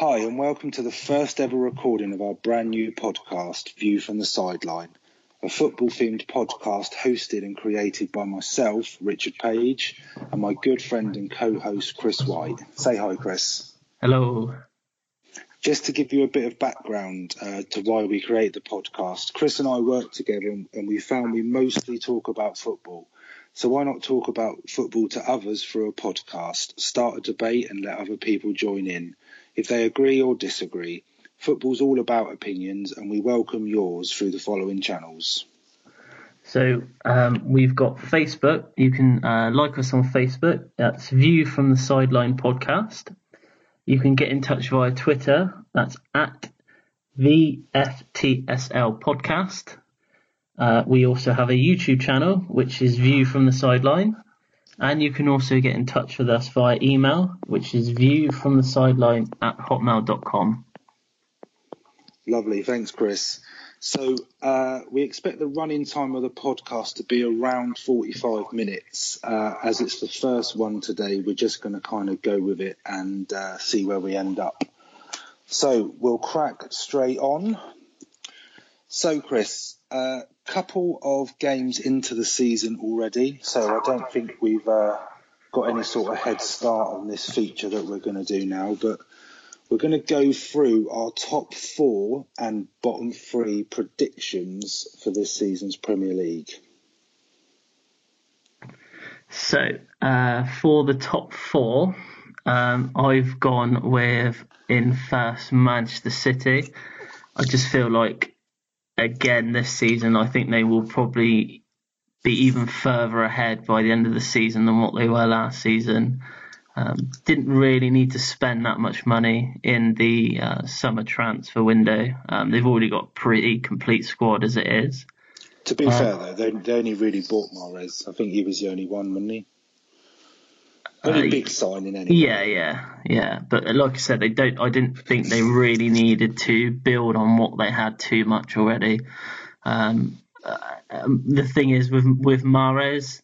Hi, and welcome to the first ever recording of our brand new podcast, View from the Sideline, a football themed podcast hosted and created by myself, Richard Page, and my good friend and co host, Chris White. Say hi, Chris. Hello. Just to give you a bit of background uh, to why we create the podcast, Chris and I work together and, and we found we mostly talk about football. So why not talk about football to others through a podcast, start a debate and let other people join in if they agree or disagree. Football's all about opinions, and we welcome yours through the following channels. So um, we've got Facebook. You can uh, like us on Facebook. That's View from the Sideline Podcast. You can get in touch via Twitter. That's at VFTSL Podcast. Uh, we also have a YouTube channel, which is View from the Sideline. And you can also get in touch with us via email, which is viewfromthesideline at hotmail.com. Lovely, thanks, Chris. So uh, we expect the running time of the podcast to be around 45 minutes. Uh, as it's the first one today, we're just going to kind of go with it and uh, see where we end up. So we'll crack straight on. So, Chris, a couple of games into the season already, so I don't think we've uh, got any sort of head start on this feature that we're going to do now, but we're going to go through our top four and bottom three predictions for this season's Premier League. So, uh, for the top four, um, I've gone with in first Manchester City. I just feel like again this season, I think they will probably be even further ahead by the end of the season than what they were last season. Um, didn't really need to spend that much money in the uh, summer transfer window. Um, they've already got a pretty complete squad as it is. To be uh, fair, though, they, they, only really bought Mahrez. I think he was the only one, wasn't he? Only uh, big signing anyway. Yeah, yeah, yeah. But like I said, they don't. I didn't think they really needed to build on what they had too much already. Um, uh, um, the thing is with with Mahrez,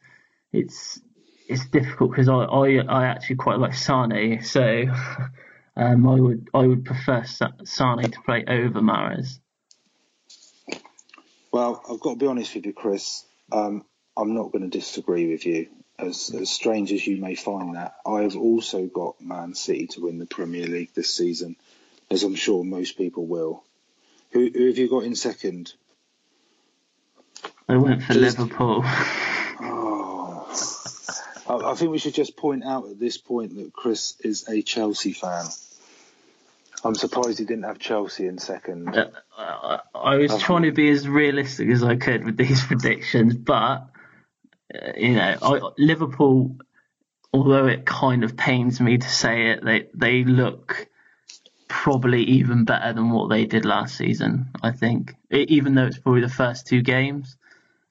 it's it's difficult because I, I I actually quite like Sane, so um, I would I would prefer Sane to play over Mahrez. Well, I've got to be honest with you, Chris. Um, I'm not going to disagree with you as, as strange as you may find that, I have also got Man City to win the Premier League this season, as I'm sure most people will. Who, who have you got in second? I went for just, Liverpool. Oh, I, I think we should just point out at this point that Chris is a Chelsea fan. I'm surprised he didn't have Chelsea in second. Uh, I, I was trying to be as realistic as I could with these predictions, but you know, I, Liverpool, although it kind of pains me to say it, they they look probably even better than what they did last season. I think, it, even though it's probably the first two games,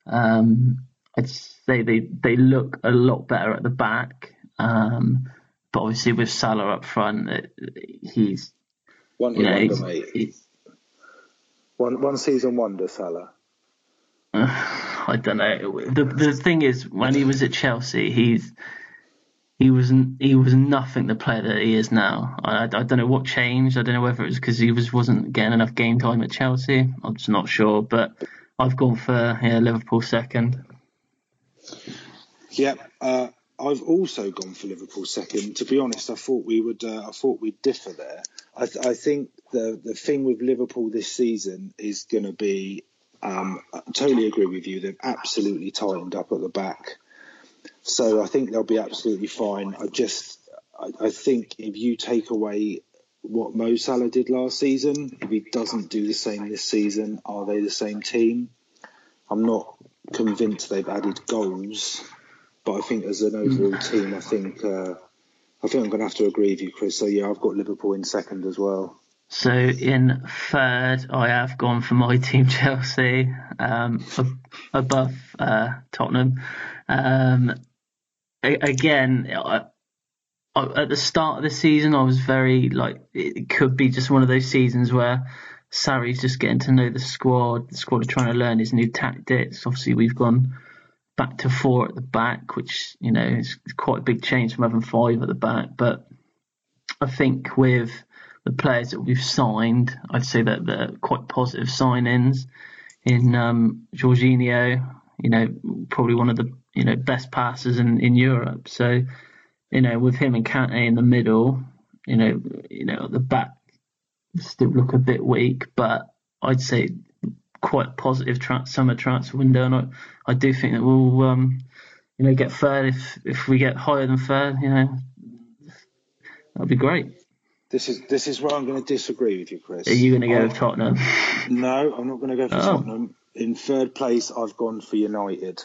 um, I'd say they they look a lot better at the back. Um, but obviously with Salah up front, it, he's one you know, wonder, he's, mate. He's, one one season wonder, Salah. I don't know. The the thing is, when he was at Chelsea, he's he was he was nothing the player that he is now. I, I don't know what changed. I don't know whether it was because he was wasn't getting enough game time at Chelsea. I'm just not sure. But I've gone for yeah, Liverpool second. Yep, uh, I've also gone for Liverpool second. To be honest, I thought we would. Uh, I thought we'd differ there. I, th- I think the the thing with Liverpool this season is going to be um, I totally agree with you. They've absolutely tightened up at the back. So I think they'll be absolutely fine. I just, I, I think if you take away what Mo Salah did last season, if he doesn't do the same this season, are they the same team? I'm not convinced they've added goals, but I think as an overall team, I think uh, I think I'm going to have to agree with you, Chris. So yeah, I've got Liverpool in second as well. So in third, I have gone for my team Chelsea um, above uh, Tottenham. Um, again, I, I, at the start of the season, I was very like it could be just one of those seasons where Sarri's just getting to know the squad. The squad are trying to learn his new tactics. Obviously, we've gone back to four at the back, which you know is quite a big change from having five at the back. But I think with the players that we've signed, I'd say that they're quite positive signings. In um, Jorginho, you know, probably one of the you know best passers in, in Europe. So, you know, with him and Kante in the middle, you know, you know, the back still look a bit weak, but I'd say quite positive tra- summer transfer window, and I, I do think that we'll um, you know get third if if we get higher than third, you know, that'd be great. This is this is where I'm going to disagree with you, Chris. Are you going to go I, with Tottenham? No, I'm not going to go for oh. Tottenham. In third place, I've gone for United.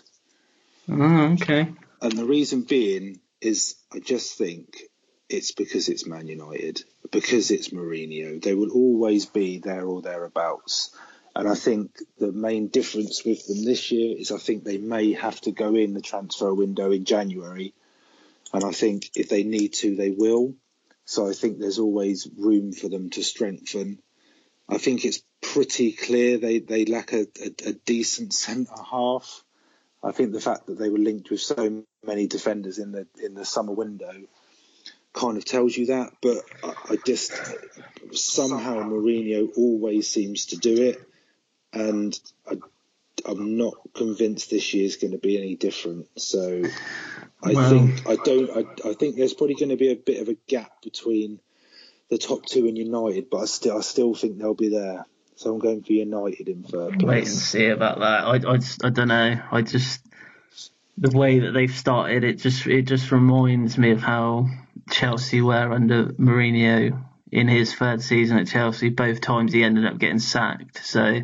Oh, okay. And the reason being is I just think it's because it's Man United, because it's Mourinho. They will always be there or thereabouts. And I think the main difference with them this year is I think they may have to go in the transfer window in January. And I think if they need to, they will. So I think there's always room for them to strengthen. I think it's pretty clear they, they lack a, a, a decent centre half. I think the fact that they were linked with so many defenders in the in the summer window kind of tells you that. But I, I just somehow Mourinho always seems to do it, and I, am not convinced this year is going to be any different. So I think I don't. I, I think there's probably going to be a bit of a gap between the top two and United, but I still I still think they'll be there. So I'm going for United in third place. Wait and see about that. I, I, just, I don't know. I just the way that they've started, it just it just reminds me of how Chelsea were under Mourinho in his third season at Chelsea. Both times he ended up getting sacked. So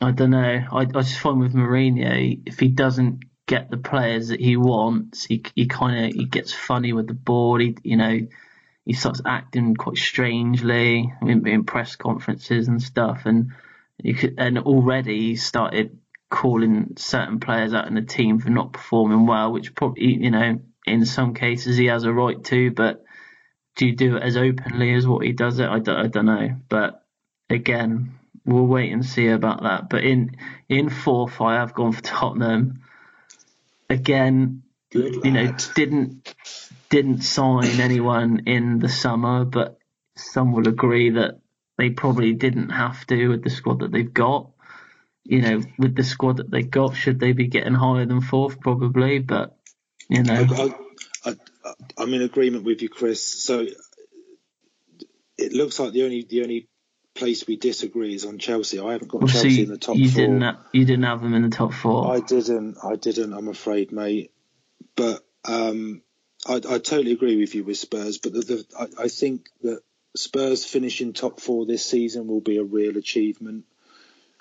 I don't know. I, I just find with Mourinho, if he doesn't get the players that he wants, he he kind of he gets funny with the board. He you know he starts acting quite strangely in, in press conferences and stuff, and you could, and already he started calling certain players out in the team for not performing well, which probably you know in some cases he has a right to, but do you do it as openly as what he does it? I don't, I don't know, but again, we'll wait and see about that. But in in fourth, I have gone for Tottenham. Again, you know, didn't didn't sign anyone in the summer, but some will agree that they probably didn't have to with the squad that they've got. You know, with the squad that they got, should they be getting higher than fourth? Probably, but you know. I, I, am in agreement with you, Chris. So it looks like the only the only place we disagree is on Chelsea. I haven't got well, Chelsea so you, in the top you 4 Didn't you didn't have them in the top four. I didn't. I didn't. I'm afraid, mate. But um, I, I, totally agree with you with Spurs, but the, the, I, I, think that Spurs finishing top four this season will be a real achievement.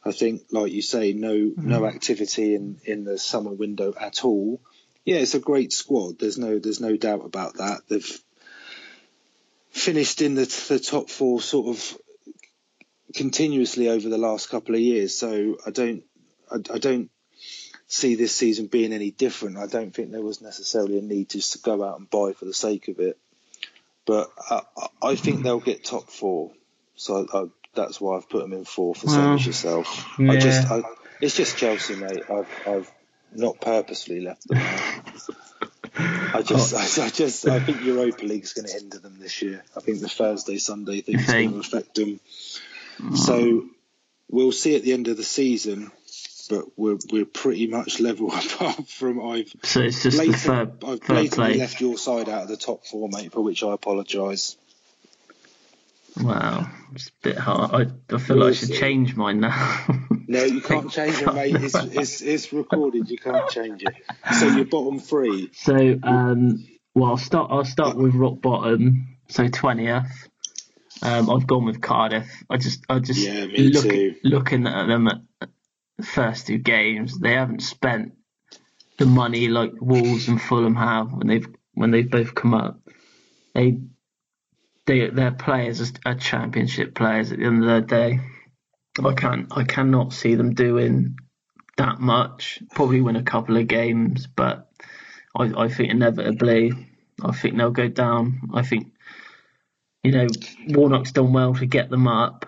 I think, like you say, no mm. no activity in, in the summer window at all. Yeah, it's a great squad. There's no there's no doubt about that. They've finished in the, the top four sort of continuously over the last couple of years. So I don't I, I don't see this season being any different. I don't think there was necessarily a need just to go out and buy for the sake of it. But uh, I, I think they'll get top four. So I, that's why I've put them in fourth, the same as yourself. Yeah. I just, I, it's just Chelsea, mate. I've, I've not purposely left them out. I just, oh. I, I, just, I think Europa League's going to hinder them this year. I think the Thursday, Sunday thing is going to affect them. Mm. So we'll see at the end of the season but we're we're pretty much level apart from I've. So it's just the third, I've blatantly left your side out of the top four, mate, for which I apologise. Wow, it's a bit hard. I, I feel we'll like I should see. change mine now. no, you can't change it, mate. It's, it's, it's recorded. You can't change it. So you're bottom three. So um, well, I'll start. I'll start with rock bottom. So twentieth. Um, I've gone with Cardiff. I just, I just yeah, look, looking at them at, the first two games, they haven't spent the money like Wolves and Fulham have when they've when they've both come up. They they their players are championship players at the end of the day. I can't I cannot see them doing that much. Probably win a couple of games, but I, I think inevitably I think they'll go down. I think you know Warnock's done well to get them up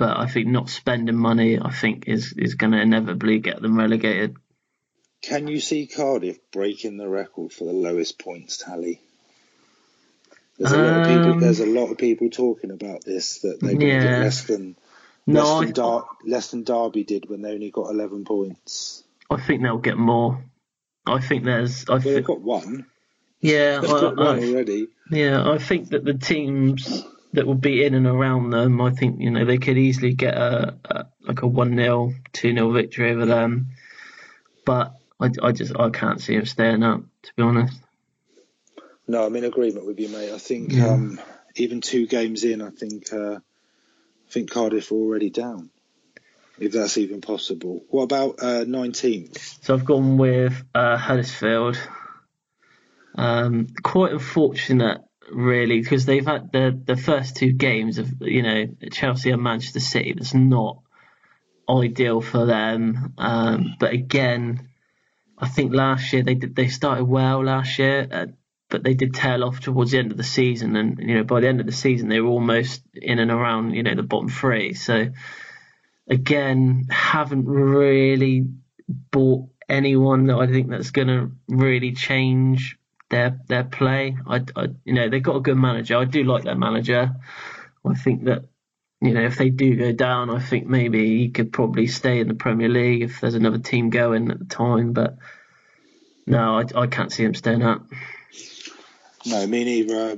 but I think not spending money, I think, is is going to inevitably get them relegated. Can you see Cardiff breaking the record for the lowest points tally? There's a lot of people. Um, there's a lot of people talking about this that going yeah. get less than No, less, I, than Dar- less than Derby did when they only got 11 points. I think they'll get more. I think there's. I Well, they've got one. yeah, They've I, got one I, already. Yeah. I think that the teams that will be in and around them, I think you know they could easily get a, a like a one 0 two 0 victory over them. But I, I just I can't see them staying up. To be honest. No, I'm in agreement with you, mate. I think Yeah. um, even two games in, I think uh, I think Cardiff are already down, if that's even possible. What about uh, 19th? So I've gone with uh, Huddersfield. Um, quite unfortunate, really, because they've had the the first two games of you know Chelsea and Manchester City. That's not ideal for them. Um, but again, I think last year they did they started well last year, uh, but they did tail off towards the end of the season, and you know by the end of the season they were almost in and around you know the bottom three. So again, haven't really bought anyone that I think that's going to really change their their play. I, I, you know they've got a good manager. I do like their manager. I think that you know if they do go down, I think maybe he could probably stay in the Premier League if there's another team going at the time. But no, I, I can't see him staying up. No, me neither.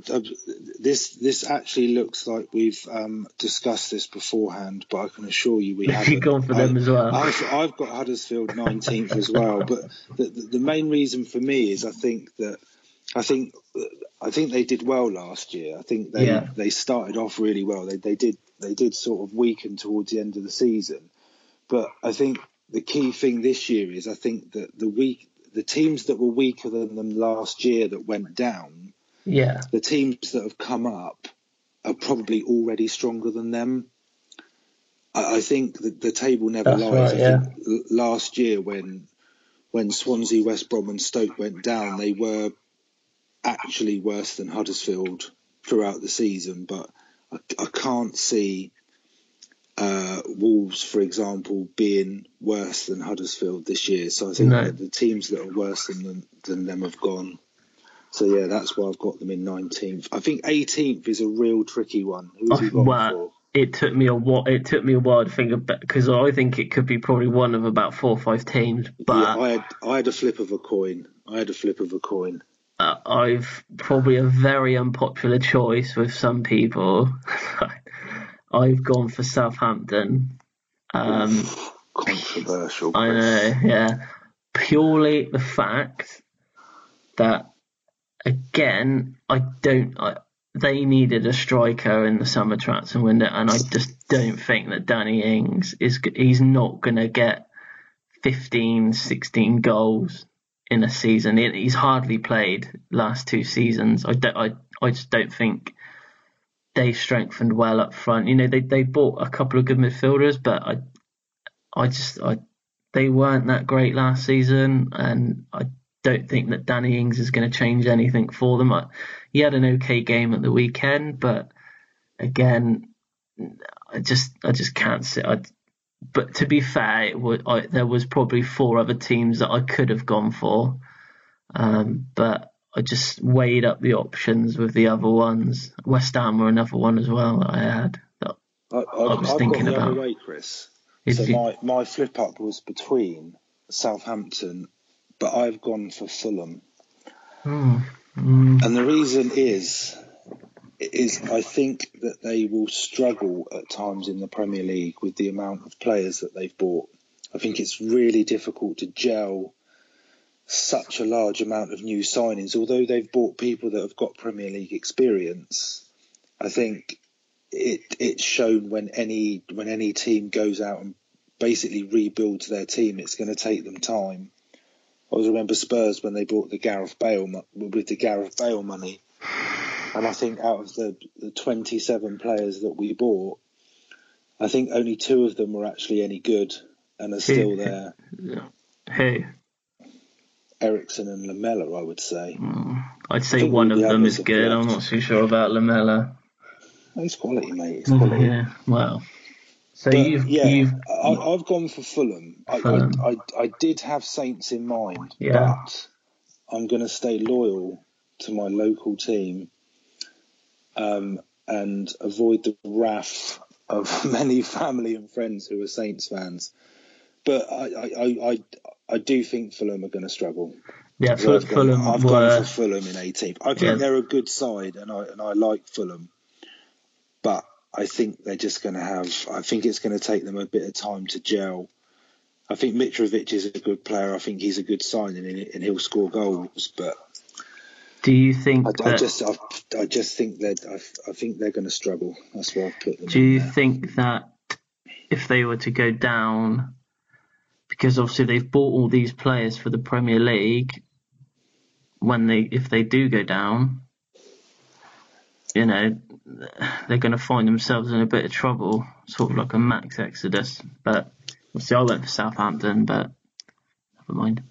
This this actually looks like we've um, discussed this beforehand, but I can assure you we Have haven't. you gone for them I- as well? I've, I've got Huddersfield 19th as well, but the, the main reason for me is I think that I think I think they did well last year. I think they Yeah. they started off really well. They they did they did sort of weaken towards the end of the season, but I think the key thing this year is I think that the weak the teams that were weaker than them last year that went down Yeah, the teams that have come up are probably already stronger than them. I, I think that the table never That's lies. right, I think last year when when Swansea, West Brom, and Stoke went down, they were actually worse than Huddersfield throughout the season. But I, I can't see uh, Wolves, for example, being worse than Huddersfield this year. So I think No. the teams that are worse than them, than them have gone. So yeah, that's why I've got them in 19th. I think 18th is a real tricky one. Who's you got wow. for? it took me a while. It took me a while to think about because I think it could be probably one of about four or five teams. But Yeah, I had I had a flip of a coin. I had a flip of a coin. Uh, I've probably a very unpopular choice with some people. I've gone for Southampton. Um, Controversial. I know, yeah. Purely the fact that, again, I don't. I, they needed a striker in the summer transfer window, and I just don't think that Danny Ings is. He's not going to get 15, 16 goals in a season. He's hardly played last two seasons. I don't. I, I just don't think they strengthened well up front. You know, they they bought a couple of good midfielders, but I I just I they weren't that great last season, and I don't think that Danny Ings is going to change anything for them. I, he had an okay game at the weekend, but again, I just I just can't see. I, but to be fair, it would, I, there was probably four other teams that I could have gone for, um, but I just weighed up the options with the other ones. West Ham were another one as well that I had. That I, I, was I've thinking got the about- other way, Chris. If so you- my, my flip up was between Southampton, but I've gone for Fulham. Hmm. Mm. And the reason is, is I think that they will struggle at times in the Premier League with the amount of players that they've bought. I think it's really difficult to gel such a large amount of new signings. Although they've bought people that have got Premier League experience, I think it it's shown when any when any team goes out and basically rebuilds their team, it's going to take them time. I always remember Spurs when they bought the Gareth Bale with the Gareth Bale money, and I think out of the, the 27 players that we bought, I think only two of them were actually any good and are still there. Who? Eriksen and Lamela, I would say. Mm. I'd say one of the them is have good. I'm not too sure about Lamela. Oh, it's quality, mate. It's mm, quality. Yeah. Well. So But, you've yeah, you've I, I've gone for Fulham. I, Fulham. I, I, I did have Saints in mind, Yeah. but I'm going to stay loyal to my local team um, and avoid the wrath of many family and friends who are Saints fans. But I, I, I, I do think Fulham are going to struggle. Yeah, So I've gone, Fulham I've were. gone for Fulham in 18th. I think Yeah. they're a good side, and I and I like Fulham, but I think they're just going to have. I think it's going to take them a bit of time to gel. I think Mitrovic is a good player. I think he's a good signing, and, and he'll score goals. But Do you think I, I just, I, I just think that I, I think they're going to struggle. That's where I've put them. Do you there. think that if they were to go down, because obviously they've bought all these players for the Premier League, when they if they do go down, you know, they're going to find themselves in a bit of trouble, sort of like a max exodus. But obviously, I went for Southampton, but never mind.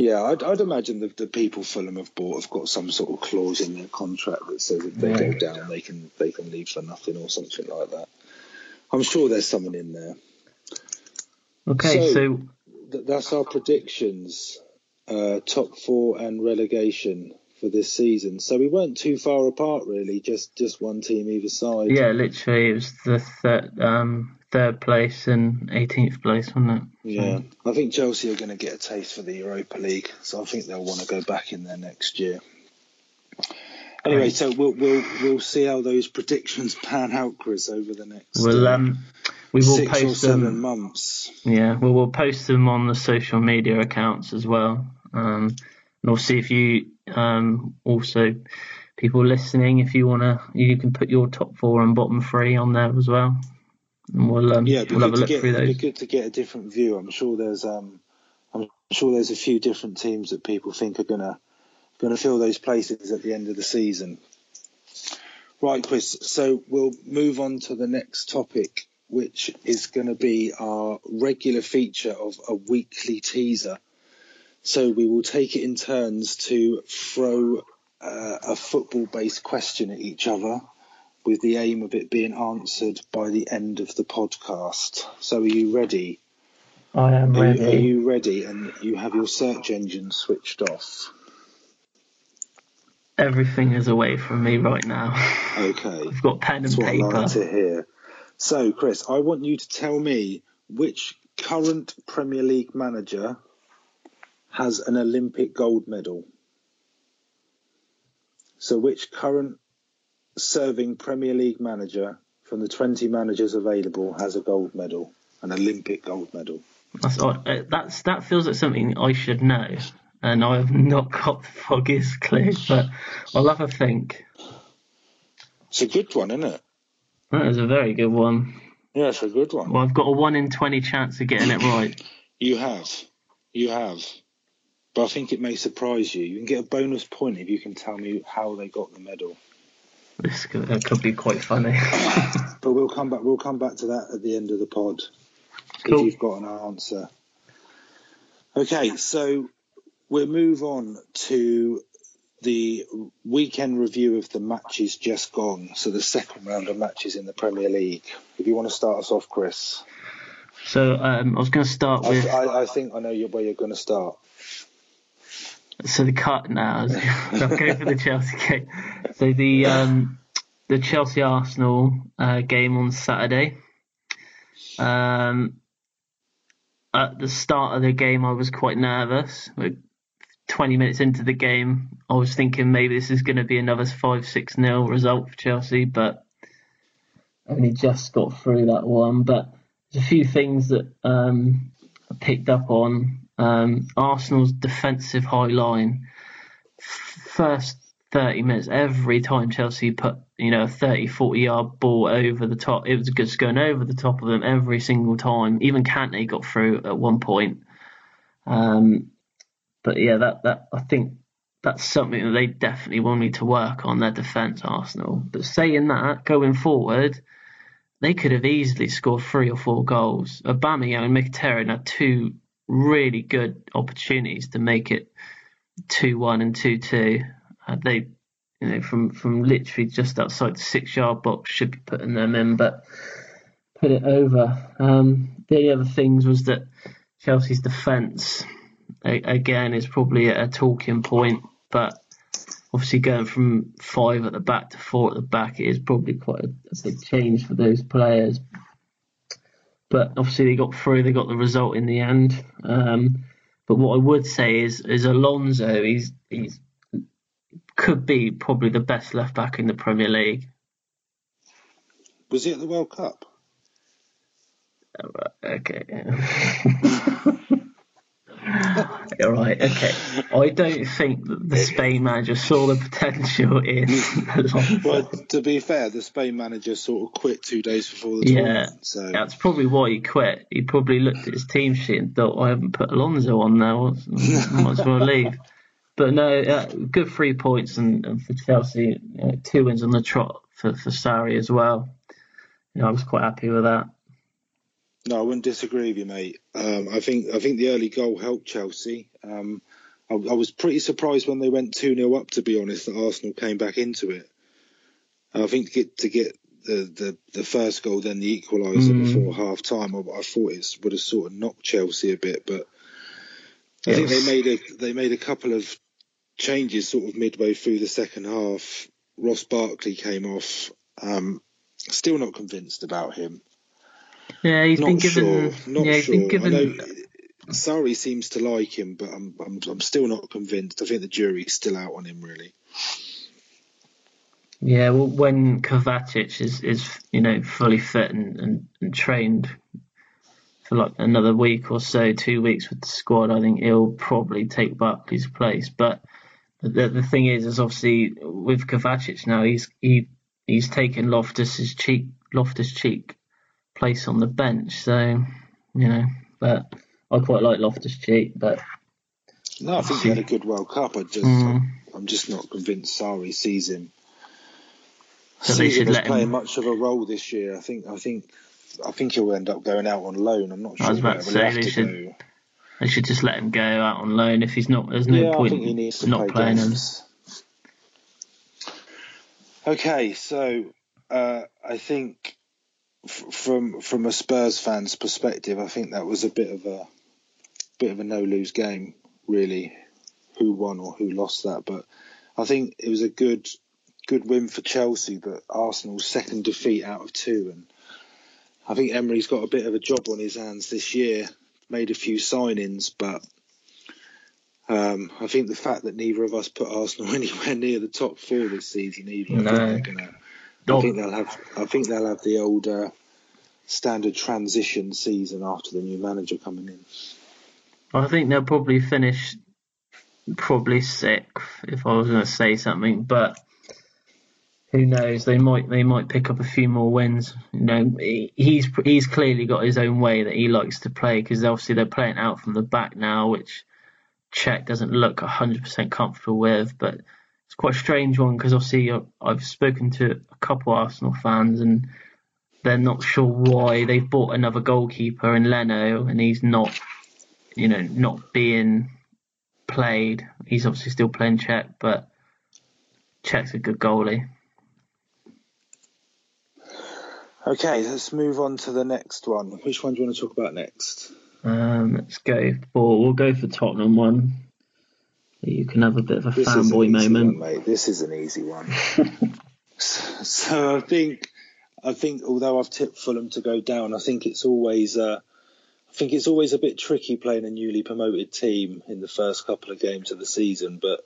Yeah, I'd, I'd imagine the, the people Fulham have bought have got some sort of clause in their contract that says if they Yeah. go down, they can they can leave for nothing or something like that. I'm sure there's something in there. Okay, So- so Th- that's our predictions, uh, top four and relegation for this season. So we weren't too far apart, really. Just just one team either side. yeah, literally, it was the third um, third place and 18th place, wasn't it? Yeah, I think Chelsea are going to get a taste for the Europa League, so I think they'll want to go back in there next year. Anyway, Right. so we'll we'll we'll see how those predictions pan out, Chris, over the next We'll uh, um, we will six or post seven them. months. Yeah, well, we'll post them on the social media accounts as well. Um, and we'll see if you um, also people listening, if you wanna, you can put your top four and bottom three on there as well. And we'll um, Yeah, we'll have a look to get, through it'd be good to get a different view. I'm sure there's um, I'm sure there's a few different teams that people think are gonna gonna fill those places at the end of the season. Right, Chris. So we'll move on to the next topic, which is going to be our regular feature of a weekly teaser. So we will take it in turns to throw uh, a football-based question at each other with the aim of it being answered by the end of the podcast. So are you ready? I am Are ready. are you ready? And you have your search engine switched off. Everything is away from me right now. Okay. I've got pen and That's what I paper. like to hear. So, Chris, I want you to tell me which current Premier League manager has an Olympic gold medal. So, which current serving Premier League manager from the 20 managers available has a gold medal, an Olympic gold medal? That's, odd. Uh, that's that feels like something I should know, and I have not got the foggiest clue. But I'll have a think. It's a good one, isn't it? That is a very good one. Yeah, it's a good one. Well, I've got a one in twenty chance of getting it right. You have. You have. But I think it may surprise you. You can get a bonus point if you can tell me how they got the medal. This could, that could be quite funny. But we'll come back. We'll come back to that at the end of the pod Cool. if you've got an answer. Okay, so we'll move on to the weekend review of the matches just gone. So the second round of matches in the Premier League. If you want to start us off, Chris, So um, I was going to start with I, I think I know where you're going to start. So the cut now. I'll go for the Chelsea game. So the um, the Chelsea Arsenal uh, game on Saturday. Um, at the start of the game, I was quite nervous. Like, 20 minutes into the game, I was thinking maybe this is going to be another 5 6 0 result for Chelsea, but only just got through that one. But there's a few things that um, I picked up on. Um, Arsenal's defensive high line, first 30 minutes, every time Chelsea put, you know, a 30, 40 yard ball over the top, it was just going over the top of them every single time. Even Kante got through at one point. Um, but yeah, that, that I think that's something that they definitely will need to work on their defence, Arsenal. But saying that, going forward, they could have easily scored three or four goals. Aubameyang and Mkhitaryan had two really good opportunities to make it two-one and two-two. Uh, they, you know, from from literally just outside the six-yard box, should be putting them in, but put it over. Um, the other things was that Chelsea's defence again is probably a talking point, but obviously going from five at the back to four at the back is probably quite a, a big change for those players. But obviously they got through, they got the result in the end. Um, but what I would say is, is Alonso, he's he's could be probably the best left back in the Premier League. Was he at the World Cup? Okay. All right. Okay. I don't think that the Spain manager saw the potential in. well, to be fair, the Spain manager sort of quit two days before the yeah, tournament. So that's probably why he quit. He probably looked at his team sheet and thought, "I haven't put Alonso on there. I might as well leave." But no, uh, good three points and, and for Chelsea, you know, two wins on the trot for for Sarri as well. You know, I was quite happy with that. No, I wouldn't disagree with you, mate. Um, I think I think the early goal helped Chelsea. Um, I, I, was pretty surprised when they went two 0 up. To be honest, that Arsenal came back into it. I think to get to get the, the, the first goal, then the equaliser mm. before half time, I, I, thought it would have sort of knocked Chelsea a bit. But I yes. think they made a they made a couple of changes sort of midway through the second half. Ross Barkley came off. Um, still not convinced about him. Yeah, he's not been given. Sure, not yeah, he's sure. been given. I seems to like him, but I'm, I'm I'm still not convinced. I think the jury's still out on him, really. Yeah, well, when Kovacic is, is you know fully fit and, and, and trained for like another week or so, two weeks with the squad, I think he'll probably take Barkley's place. But the the thing is, is obviously with Kovacic now, he's he he's taken Loftus's cheek Loftus Cheek place on the bench. So you know, but I quite like Loftus Cheek, but no, I think he had a good World Cup. I just mm. I'm just not convinced Sarri sees him. So sees him as playing him... much of a role this year. I think I think I think he'll end up going out on loan. I'm not sure. I was about to say they should. Go. They should just let him go out on loan if he's not. There's no yeah, point to not play playing games. him. Okay, so uh, I think from from a Spurs fan's perspective, I think that was a bit of a bit of a no lose game, really. Who won or who lost that, but I think it was a good good win for Chelsea, but Arsenal's second defeat out of two, and I think Emery's got a bit of a job on his hands this year. Made a few signings, but um, I think the fact that neither of us put Arsenal anywhere near the top four this season, even no. I think they're gonna I think they'll have. I think they'll have the old uh, standard transition season after the new manager coming in. I think they'll probably finish probably sixth if I was going to say something, but who knows? They might they might pick up a few more wins. You know, he's he's clearly got his own way that he likes to play because obviously they're playing out from the back now, which Cech doesn't look 100% comfortable with, but it's quite a strange one because obviously I've spoken to a couple Arsenal fans and they're not sure why they've bought another goalkeeper in Leno and he's not, you know, not being played. He's obviously still playing Cech, but Cech's a good goalie. Okay, let's move on to the next one. Which one do you want to talk about next? Um, let's go for we'll go for Tottenham one. You can have a bit of a fanboy moment, one, mate. This is an easy one. so I think, I think although I've tipped Fulham to go down, I think it's always, uh, I think it's always a bit tricky playing a newly promoted team in the first couple of games of the season. But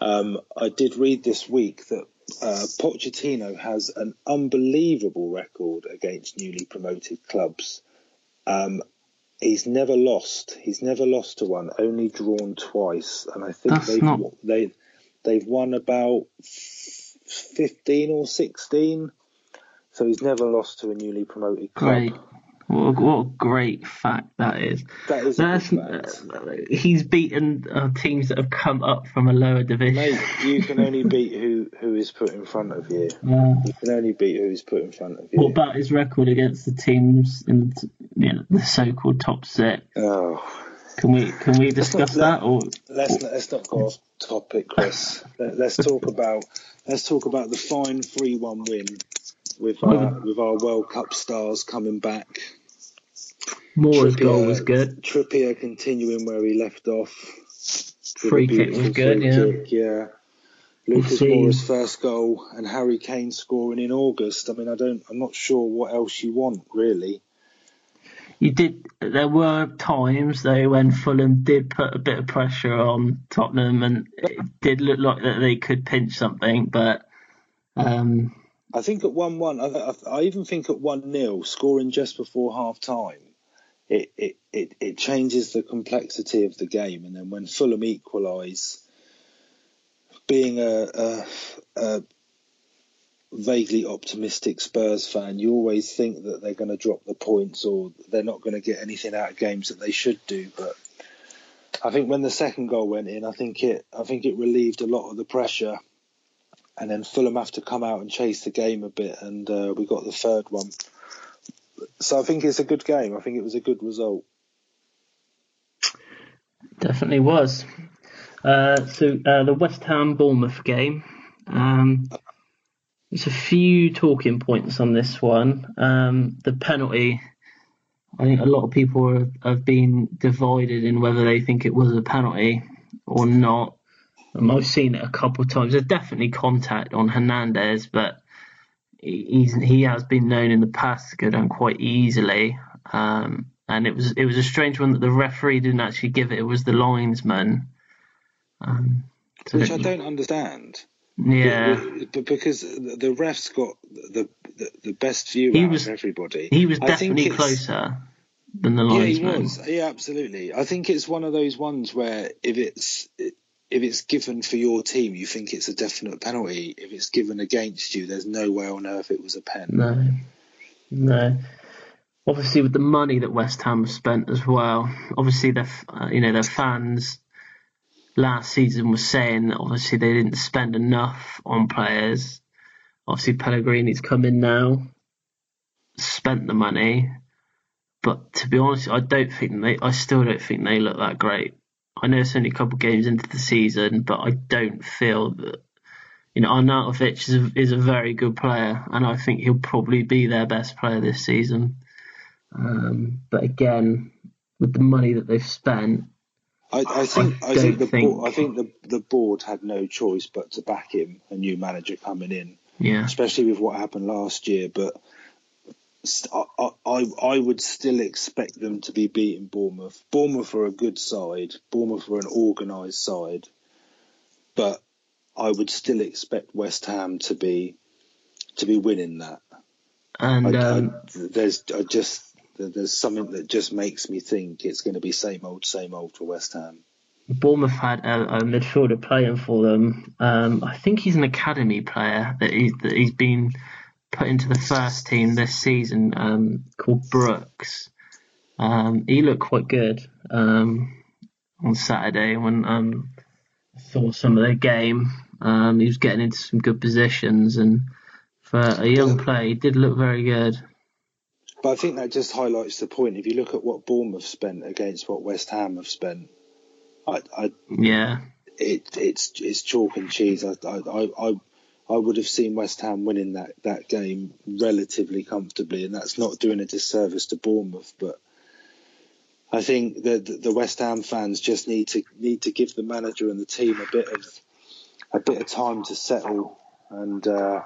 um, I did read this week that uh, Pochettino has an unbelievable record against newly promoted clubs. Um, he's never lost. He's never lost to one. Only drawn twice, and I think That's they've not... they they've won about fifteen or sixteen. So he's never lost to a newly promoted club. Great. What a, what a great fact that is. That is That's, uh, he's beaten uh, teams that have come up from a lower division. Mate, you can only beat who, who is put in front of you. Yeah. You can only beat who is put in front of you. What about his record against the teams in the, you know, the so-called top six? Oh. Can we can we discuss not, that or let's let's not go off topic, Chris. Let, us talk about let's talk about the fine three-one win with our, with our World Cup stars coming back. Moura's goal was good. Trippier continuing where he left off. Free kick was good, yeah. Kick, yeah. Lucas Moura's first goal and Harry Kane scoring in August. I mean, I don't, I'm not sure what else you want really. You did. There were times though when Fulham did put a bit of pressure on Tottenham, and it did look like that they could pinch something. But um, I think at one-one, I, I, I even think at one 0 scoring just before half time, it, it, it, it changes the complexity of the game. And then when Fulham equalise being a, a, a vaguely optimistic Spurs fan, you always think that they're going to drop the points or they're not going to get anything out of games that they should do. But I think when the second goal went in, I think it I think it relieved a lot of the pressure. And then Fulham have to come out and chase the game a bit, and uh, we got the third one. So I think it's a good game. I think it was a good result. Definitely was. Uh, so uh, the West Ham Bournemouth game. Um, there's a few talking points on this one. Um, the penalty. I think a lot of people have, have been divided in whether they think it was a penalty or not. Um, I've seen it a couple of times. There's definitely contact on Hernandez, but he's he has been known in the past to go down quite easily. Um, and it was it was a strange one that the referee didn't actually give it. It was the linesman. Um, so Which I don't understand. Yeah, but because the refs got the the, the best view he out was, of everybody. He was definitely closer than the linesman. Yeah, he was. Yeah, absolutely. I think it's one of those ones where if it's if it's given for your team, you think it's a definite penalty. If it's given against you, there's no way on earth it was a pen. No, no. Obviously, with the money that West Ham spent as well, obviously their uh, you know their fans last season was saying that obviously they didn't spend enough on players. Obviously Pellegrini's come in now, spent the money, but to be honest, I don't think they. I still don't think they look that great. I know it's only a couple of games into the season, but I don't feel that. You know, Arnautovic is a, is a very good player, and I think he'll probably be their best player this season. Um, but again, with the money that they've spent, I, I think I, I think the think... Board, I think the the board had no choice but to back him, a new manager coming in. Yeah. Especially with what happened last year, but I, I I would still expect them to be beating Bournemouth. Bournemouth are a good side. Bournemouth are an organised side, but I would still expect West Ham to be to be winning that. And I, um, I, there's I just there's something that just makes me think it's going to be same old, same old for West Ham. Bournemouth had a, a midfielder playing for them. Um, I think he's an academy player that he's, that he's been put into the first team this season um, called Brooks. Um, he looked quite good um, on Saturday when um, I saw some of the game. Um, he was getting into some good positions, and for a young player, he did look very good. But I think that just highlights the point. If you look at what Bournemouth spent against what West Ham have spent, I, I yeah, it, it's it's chalk and cheese. I, I, I, I would have seen West Ham winning that, that game relatively comfortably, and that's not doing a disservice to Bournemouth. But I think that the West Ham fans just need to need to give the manager and the team a bit of a bit of time to settle and. Uh,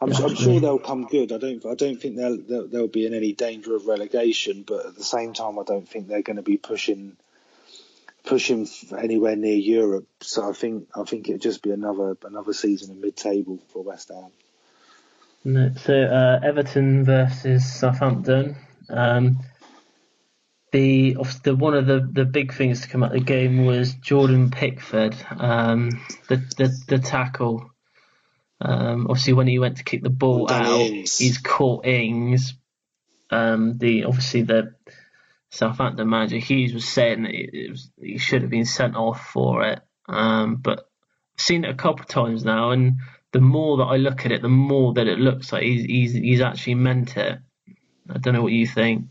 I'm, I'm, sure they'll come good. I don't. I don't think they'll, they'll, they'll be in any danger of relegation. But at the same time, I don't think they're going to be pushing pushing anywhere near Europe. So I think I think it'll just be another another season of mid-table for West Ham. No, so uh, Everton versus Southampton. Um, the, the one of the, the big things to come out of the game was Jordan Pickford, um, the, the the tackle um, obviously, when he went to kick the ball out, he's caught Ings. Um, the obviously the Southampton manager Hughes was saying that it was, he should have been sent off for it. Um, but I've seen it a couple of times now, and the more that I look at it, the more that it looks like he's he's, he's actually meant it. I don't know what you think.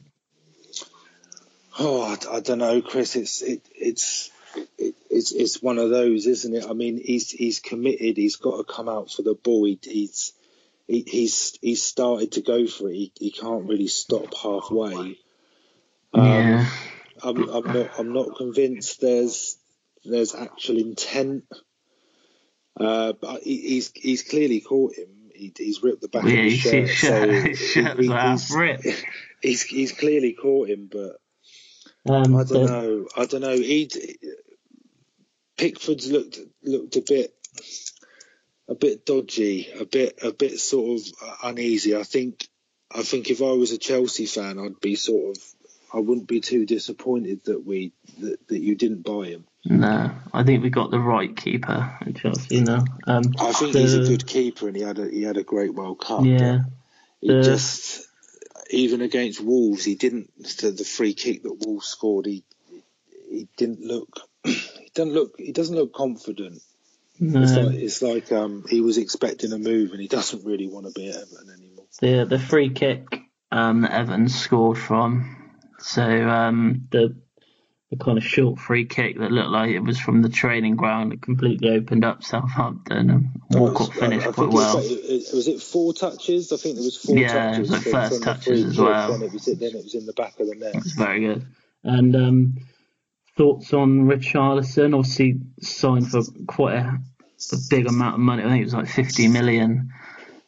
Oh, I, I don't know, Chris. It's it, it's it, it's it's one of those, isn't it? I mean, he's he's committed. He's got to come out for the ball. He, he's he, he's he's started to go for it. He, he can't really stop halfway. Um, yeah. I'm I'm not I'm not convinced there's there's actual intent Uh, but he's he's clearly caught him. He, he's ripped the back yeah, of his shirt. his so he- he's, ripped. he's he's clearly caught him, but Um, I don't the- know. I don't know. He Pickford's looked looked a bit a bit dodgy, a bit a bit sort of uneasy. I think I think if I was a Chelsea fan, I'd be sort of I wouldn't be too disappointed that we that, that you didn't buy him. No, I think we got the right keeper at Chelsea now. Um, I think the- he's a good keeper and he had a he had a great World Cup. Yeah, He The- just even against Wolves, he didn't. The, the free kick that Wolves scored, he he didn't look. He doesn't look. He doesn't look confident. no, It's like it's like um, he was expecting a move, and he doesn't really want to be at Everton anymore. the the free kick um, that Neves scored from. So um, the the kind of short free kick that looked like it was from the training ground. It completely opened up Southampton and Walcott I- I finished quite was well. like- it- was it four touches? I think there was four Yeah, it touches. was like first touches as well. Then it was then it was in the back of the net. It's very good. And um, thoughts on Richarlison? Obviously signed for quite a, a big amount of money. I think it was like 50 million.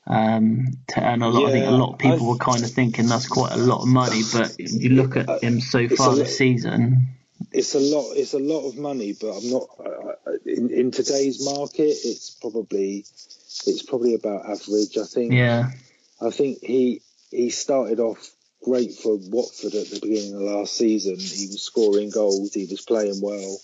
Um, to earn a lot. I think a lot of people I've- were kind of thinking that's quite a lot of money, but you look at him so far this season. It's a lot. It's a lot of money, but I'm not. I- I- In, in today's market, it's probably it's probably about average. I think. Yeah, I think he he started off great for Watford at the beginning of last season. He was scoring goals. He was playing well.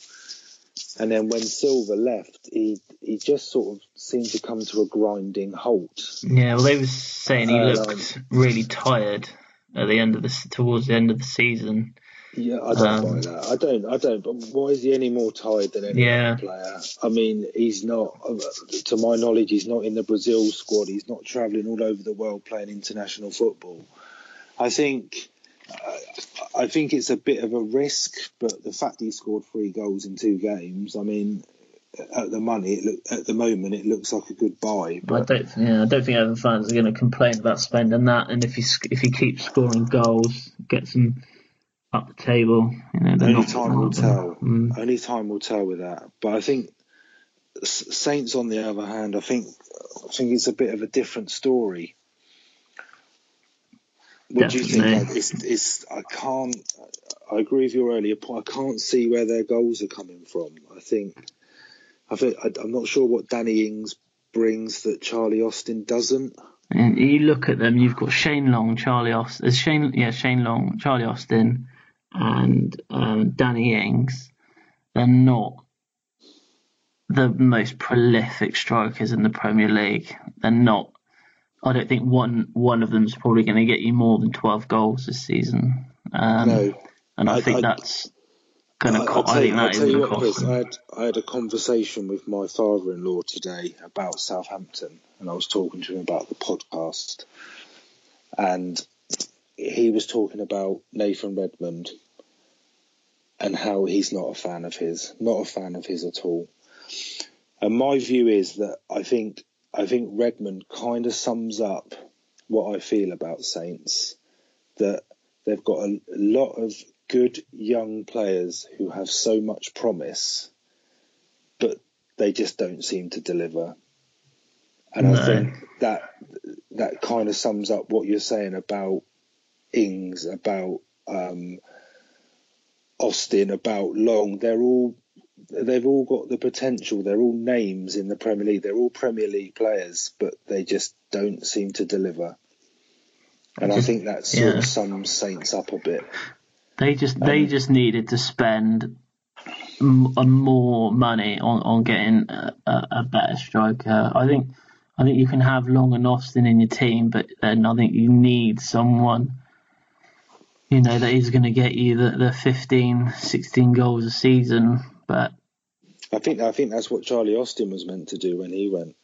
And then when Silva left, he he just sort of seemed to come to a grinding halt. yeah. Well, they were saying he Um, looked really tired at the end of the towards the end of the season. Yeah, I don't Um, buy that. I don't. I don't. But why is he any more tired than any Yeah. other player? I mean, he's not. To my knowledge, he's not in the Brazil squad. He's not travelling all over the world playing international football. I think. I think it's a bit of a risk, but the fact he scored three goals in two games, I mean, at the money, it look, at the moment, it looks like a good buy. I don't, yeah, I don't think Everton fans are going to complain about spending that. And if he if he keeps scoring goals, gets them up the table, you know, only time will tell. Mm. Only time will tell with that. But I think Saints, on the other hand, I think I think it's a bit of a different story. What do you think? Definitely. It's, it's, I can't. I agree with your earlier point. I can't see where their goals are coming from. I think. I think I, I'm not sure what Danny Ings brings that Charlie Austin doesn't. And you look at them, you've got Shane Long, Charlie Austin, uh, Shane, yeah, Shane Long, Charlie Austin, and um, Danny Ings. They're not the most prolific strikers in the Premier League. They're not. I don't think one one of them's probably going to get you more than twelve goals this season. Um, no. and I, I- think I- that's going to. I- Co- I tell think you- that I'll tell you what, Chris. I had, I had a conversation with my father-in-law today about Southampton, and I was talking to him about the podcast, and he was talking about Nathan Redmond and how he's not a fan of his, not a fan of his at all. And my view is that I think I think Redmond kind of sums up what I feel about Saints. That they've got a lot of good young players who have so much promise, but they just don't seem to deliver. And No. I think that that kind of sums up what you're saying about Ings, about um, Austin, about Long. They're all they've all got the potential. They're all names in the Premier League. They're all Premier League players, but they just don't seem to deliver. And I think that sort yeah. of sums Saints up a bit. They just they Um, just needed to spend m- a more money on, on getting a, a, a better striker. I think I think you can have Long and Austin in your team, but then I think you need someone you know that is going to get you the, the 15, 16 goals a season. But I think I think that's what Charlie Austin was meant to do when he went.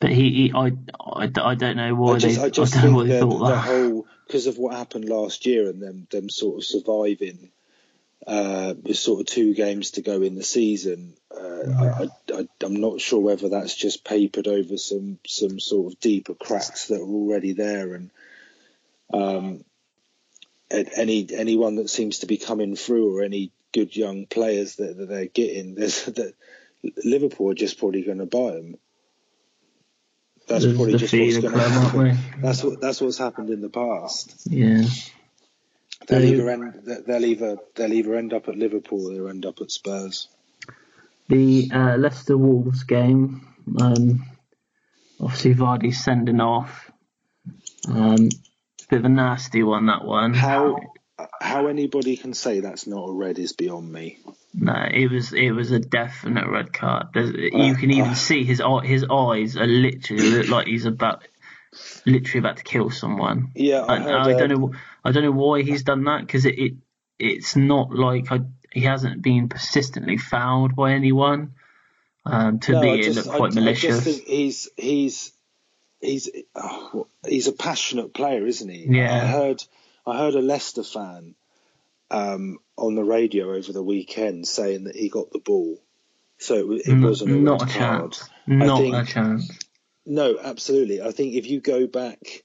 but he, he I, I, I don't know why I just, they I just know think the, the whole because of what happened last year and them them sort of surviving uh, with sort of two games to go in the season. Uh, I, I, I'm not sure whether that's just papered over some some sort of deeper cracks that are already there, and um, any anyone that seems to be coming through or any good young players that, that they're getting, there's that Liverpool are just probably going to buy him. That's There's probably just what's going to happen. That's what that's what's happened in the past. Yeah. They'll So- either end they'll either they'll either end up at Liverpool or they'll end up at Spurs. The uh, Leicester Wolves game, um, obviously Vardy sending off. Um, bit of a nasty one, that one. How how anybody can say that's not a red is beyond me. No, it was it was a definite red card. There's, you can even uh. see his his eyes are literally look like he's about literally about to kill someone. Yeah, I I, heard, I uh, don't know. I don't know why he's done that because it, it it's not like I, he hasn't been persistently fouled by anyone. Um, to No, me, I it just, looked quite I malicious. just think he's he's he's oh, he's a passionate player, isn't he? Yeah. I heard I heard a Leicester fan um, on the radio over the weekend saying that he got the ball, so it, it wasn't a not a card. chance. Not think- a chance. No, absolutely. I think if you go back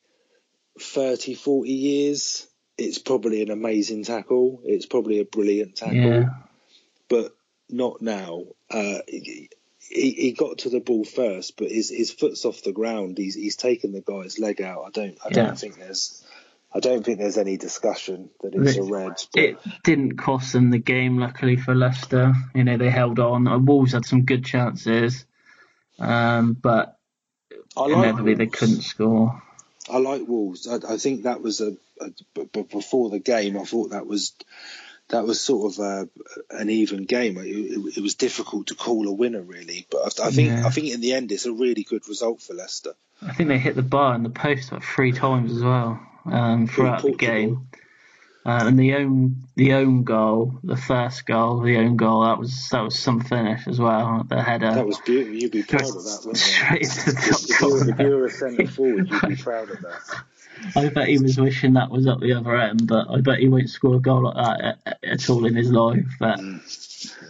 30, 40 years, it's probably an amazing tackle. It's probably a brilliant tackle. Yeah. but not now. Uh, he, he got to the ball first, but his his foot's off the ground. He's he's taken the guy's leg out. I don't I don't think there's I don't think there's any discussion that it's a red. But It didn't cost them the game, luckily for Leicester. You know, they held on. Uh, Wolves had some good chances, um, but I like inevitably they couldn't score. I like Wolves. I, I think that was a, a b- b- before the game. I thought that was that was sort of a, an even game. It, it, it was difficult to call a winner really, but I, I think Yeah. I think in the end it's a really good result for Leicester. I think they hit the bar and the post like three times as well um, throughout the game. Uh, and the own the own goal, the first goal, the own goal, that was that was some finish as well. The header That was beautiful. You'd be proud of that, wouldn't you? straight to the top If if you corner. were a centre forward, you'd be proud of that. I bet he was wishing that was up the other end, but I bet he won't score a goal like that at, at all in his life. But Mm.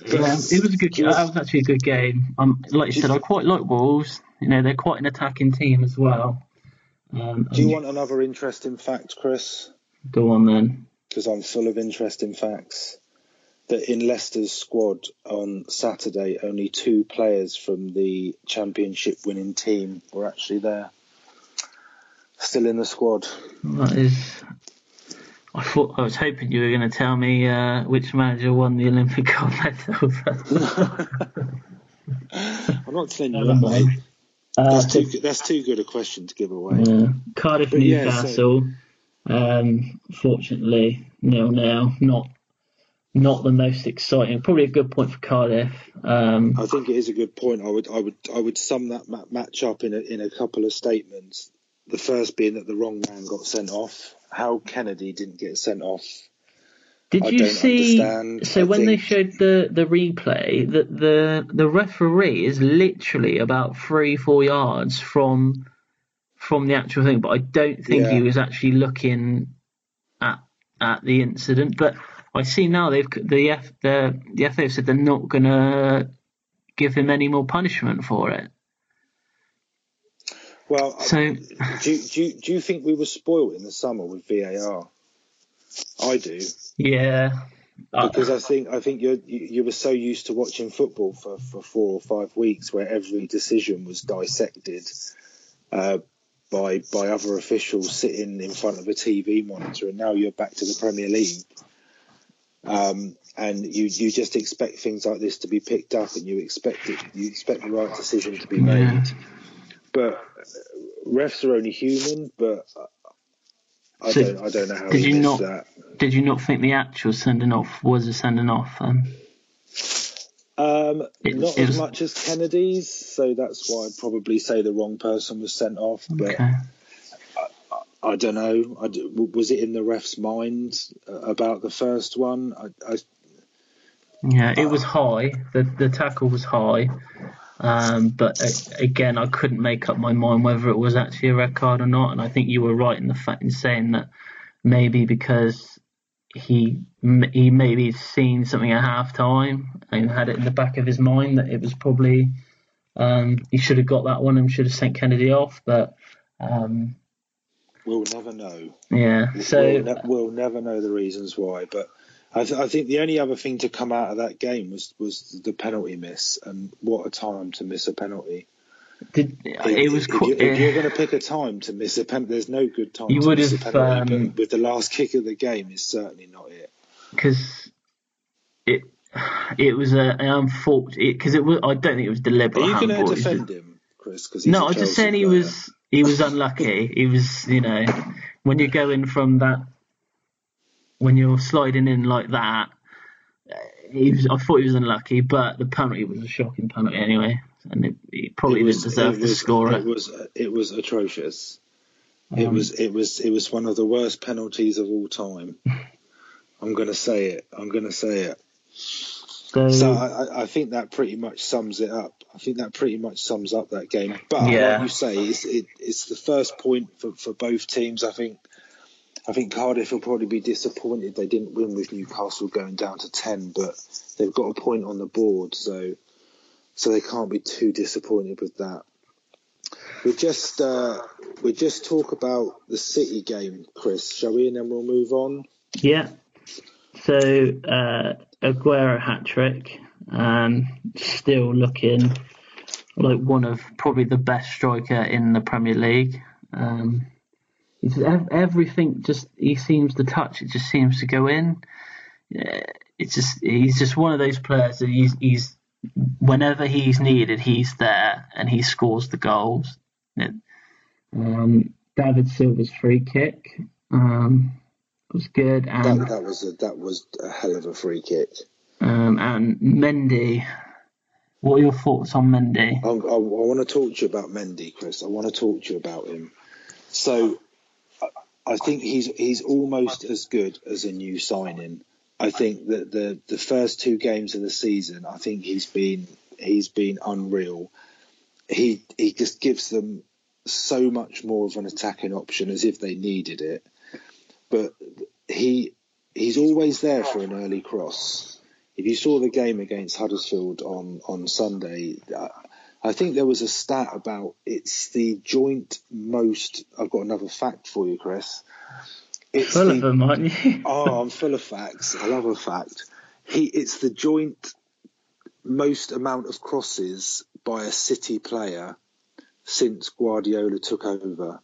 yeah, it was a good. That was actually a good game. Um, like you said, I quite like Wolves. You know, they're quite an attacking team as well. Um, Do you want another interesting fact, Chris? go on then? Because I'm full of interesting facts. That in Leicester's squad on Saturday, only two players from the championship winning team were actually there. Still in the squad. That is. I thought I was hoping you were going to tell me uh, which manager won the Olympic gold medal. I'm not telling you Never that, mate. Uh, That's too, that's too good a question to give away. yeah. Cardiff But yeah, Newcastle. Um, fortunately, nil nil. Not not the most exciting. Probably a good point for Cardiff. Um, I think it is a good point. I would, I would, I would sum that ma- match up in a, in a couple of statements. The first being that the wrong man got sent off. How Kennedy didn't get sent off. Did I you see? understand. So I when they showed the the replay, that the the referee is literally about three four yards from from the actual thing, but I don't think he was actually looking at at the incident. But I see now they've the F, the the FA have said they're not gonna give him any more punishment for it. Well, So do, you- do, do you think we were spoiled in the summer with VAR? I do yeah, Uh, because I think I think you you were so used to watching football for, for four or five weeks where every decision was dissected uh, by by other officials sitting in front of a TV monitor, and now you're back to the Premier League, um, and you you just expect things like this to be picked up, and you expect it you expect the right decision to be made. yeah. But uh, refs are only human, but I So, don't I don't know how did he you not- that. Did you not think the actual sending off was a sending off? Um, Um, It- not it as was- much as Kennedy's, so that's why I'd probably say the wrong person was sent off. But okay. I don't know. I was it in the ref's mind uh, about the first one? I, I, Yeah, it was high. The the tackle was high, um, but uh, again, I couldn't make up my mind whether it was actually a red card or not. And I think you were right in the fact in saying that maybe because he m- he maybe seen something at half time and had it in the back of his mind that it was probably um, he should have got that one and should have sent Kennedy off. But um, we'll never know. yeah, so we'll, ne- we'll never know the reasons why. But I, th- I, think the only other thing to come out of that game was was the penalty miss, and what a time to miss a penalty. Did, it was. If, you, if you're going to pick a time to miss a penalty, there's no good time you to would miss have, a penalty. um, with the last kick of the game, is certainly not it. Because it it was a, an unfortunate because it was. I don't think it was deliberate. Are you going to defend him, Chris? Cause no, I was just saying he was he was unlucky. he was, you know, when you're going from that, when you're sliding in like that, he was. I thought he was unlucky, but the penalty was a shocking penalty anyway, and it, he probably It didn't deserve it to was, score it. it. was it was atrocious. it Um, was it was it was one of the worst penalties of all time. I'm going to say it. I'm going to say it. So, So I, I- I think that pretty much sums it up. I think that pretty much sums up that game. But Yeah. like you say, it's, it, it's the first point for, for both teams. I think I think Cardiff will probably be disappointed they didn't win with Newcastle going down to ten, but they've got a point on the board, so so they can't be too disappointed with that. We just uh, we just talk about the City game, Chris, shall we? And then we'll move on. yeah. So uh, Aguero hat trick, um, still looking like one of probably the best striker in the Premier League. Um, he's ev- everything just he seems to touch it just seems to go in. It's just he's just one of those players that he's he's whenever he's needed he's there and he scores the goals. It- um, David Silva's free kick um, was good and That, that was a, that was a hell of a free kick. um, and Mendy. What are your thoughts on Mendy? I, I, I want to talk to you about Mendy, Chris. I want to talk to you about him. So, I, think he's he's almost as good as a new signing. I think that the the first two games of the season, I think he's been he's been unreal. He he just gives them so much more of an attacking option as if they needed it. But he he's always there for an early cross. If you saw the game against Huddersfield on on Sunday, uh, I, I think there was a stat about it's the joint most. I've got another fact for you, Chris. It's Full the, of them, aren't you? Oh, I'm full of facts. I love a fact. He, it's the joint most amount of crosses by a City player since Guardiola took over.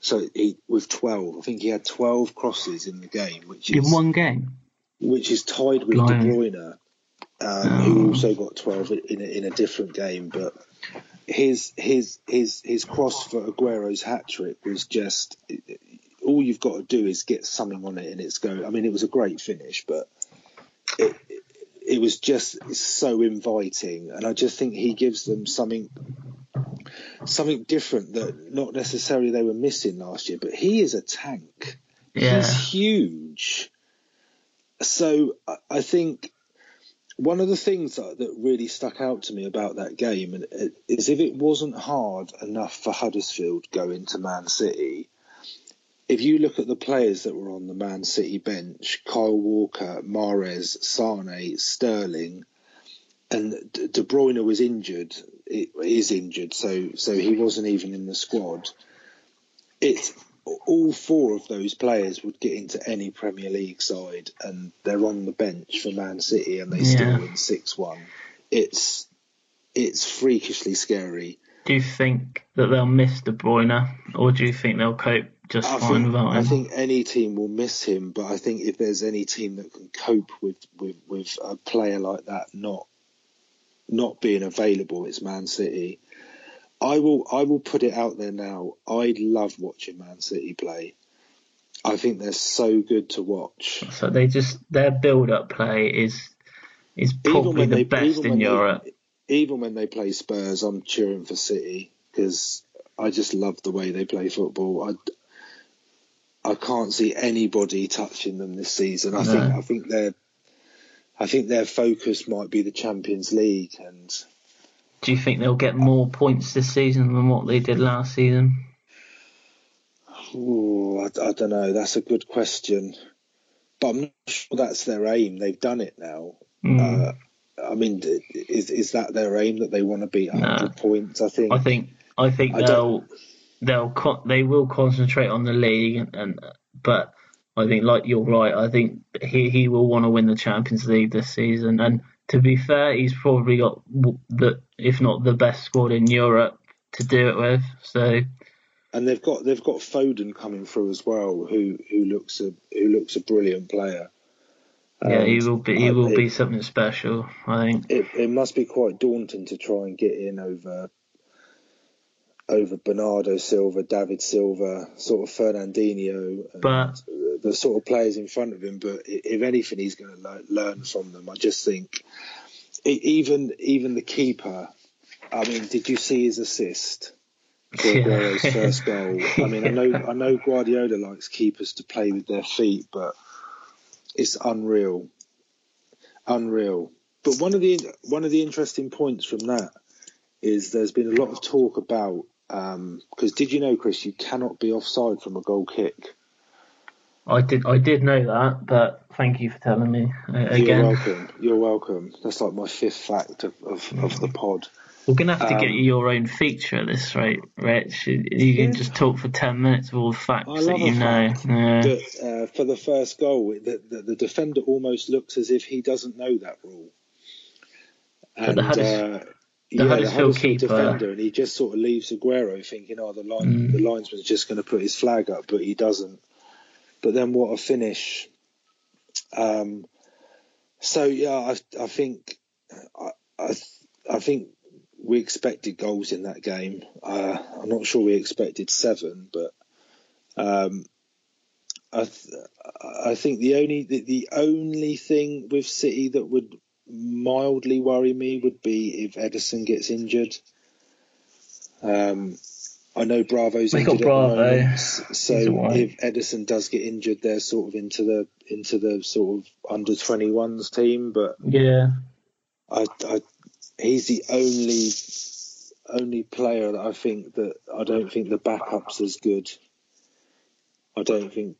So he with 12, I think he had 12 crosses in the game, which is In one game. which is tied with Blimey. De Bruyne, um, who also got 12 in a, in a different game. But his his his his cross for Aguero's hat trick was just all you've got to do is get something on it and it's go. I mean, it was a great finish, but it, it was just so inviting, and I just think he gives them something something different that not necessarily they were missing last year. But he is a tank. Yeah. He's huge. So I- I think one of the things that, that really stuck out to me about that game and it- is if it wasn't hard enough for Huddersfield going to Man City, if you look at the players that were on the Man City bench, Kyle Walker, Mahrez, Sane, Sterling, and De Bruyne was injured, it is injured, so so he wasn't even in the squad. It's all four of those players would get into any Premier League side, and they're on the bench for Man City, and they still win six one. It's it's freakishly scary. Do you think that they'll miss De Bruyne, or do you think they'll cope just I fine think, without I think any team will miss him, but I think if there's any team that can cope with, with, with a player like that not not being available, it's Man City. I will I will put it out there now. I love watching Man City play. I think they're so good to watch. So they just their build-up play is is probably the best even in when they- Europe. even when they play Spurs, I'm cheering for City because I just love the way they play football. I, I can't see anybody touching them this season. I No. think I think their I think their focus might be the Champions League, and Do you think they'll get more points this season than what they did last season? ooh, I, I don't know. That's a good question, but I'm not sure that's their aim. They've done it now. Mm. Uh, I mean, is is that their aim that they want to be 100 points? I think. I think I think I they'll don't- they'll they will concentrate on the league and, and but I think, like you're right, I think he he will want to win the Champions League this season. And to be fair, he's probably got the, if not the best squad in Europe to do it with. So. And they've got they've got Foden coming through as well, who who looks a who looks a brilliant player. Yeah, he will be. He will it, be something special. I think it, it must be quite daunting to try and get in over over Bernardo Silva, David Silva, sort of Fernandinho, but the sort of players in front of him. But if anything, he's going to learn from them. I just think even even the keeper. I mean, did you see his assist? for Aguero's first goal. I mean, I know I know Guardiola likes keepers to play with their feet, but it's unreal, unreal. But one of the one of the interesting points from that is there's been a lot of talk about because um, did you know, Chris, you cannot be offside from a goal kick. I did, I did know that, but thank you for telling me uh, again. You're welcome. You're welcome. That's like my fifth fact of, of, of the pod. We're gonna have to um, get you your own feature at this rate, Rich. You yeah. can just talk for ten minutes of all the facts that you know. Yeah. But, uh, for the first goal, the, the, the, defender almost looks as if he doesn't know that rule. And, but the, uh, the yeah, Huddersfield, keeper. defender, and he just sort of leaves Aguero thinking, "Oh, the line, mm. the linesman's just going to put his flag up," but he doesn't. But then what a finish! Um, so yeah, I, I think I, I, I think we expected goals in that game. Uh, I'm not sure we expected seven, but um, I, th- I think the only the, the, only thing with City that would mildly worry me would be if Ederson gets injured. Um, I know Bravo's injured Bravo. at the moment, so if Ederson does get injured, they're sort of into the into the sort of under 21s team. But yeah, I, I he's the only only player that I think that I don't think the backup's as good. I don't think.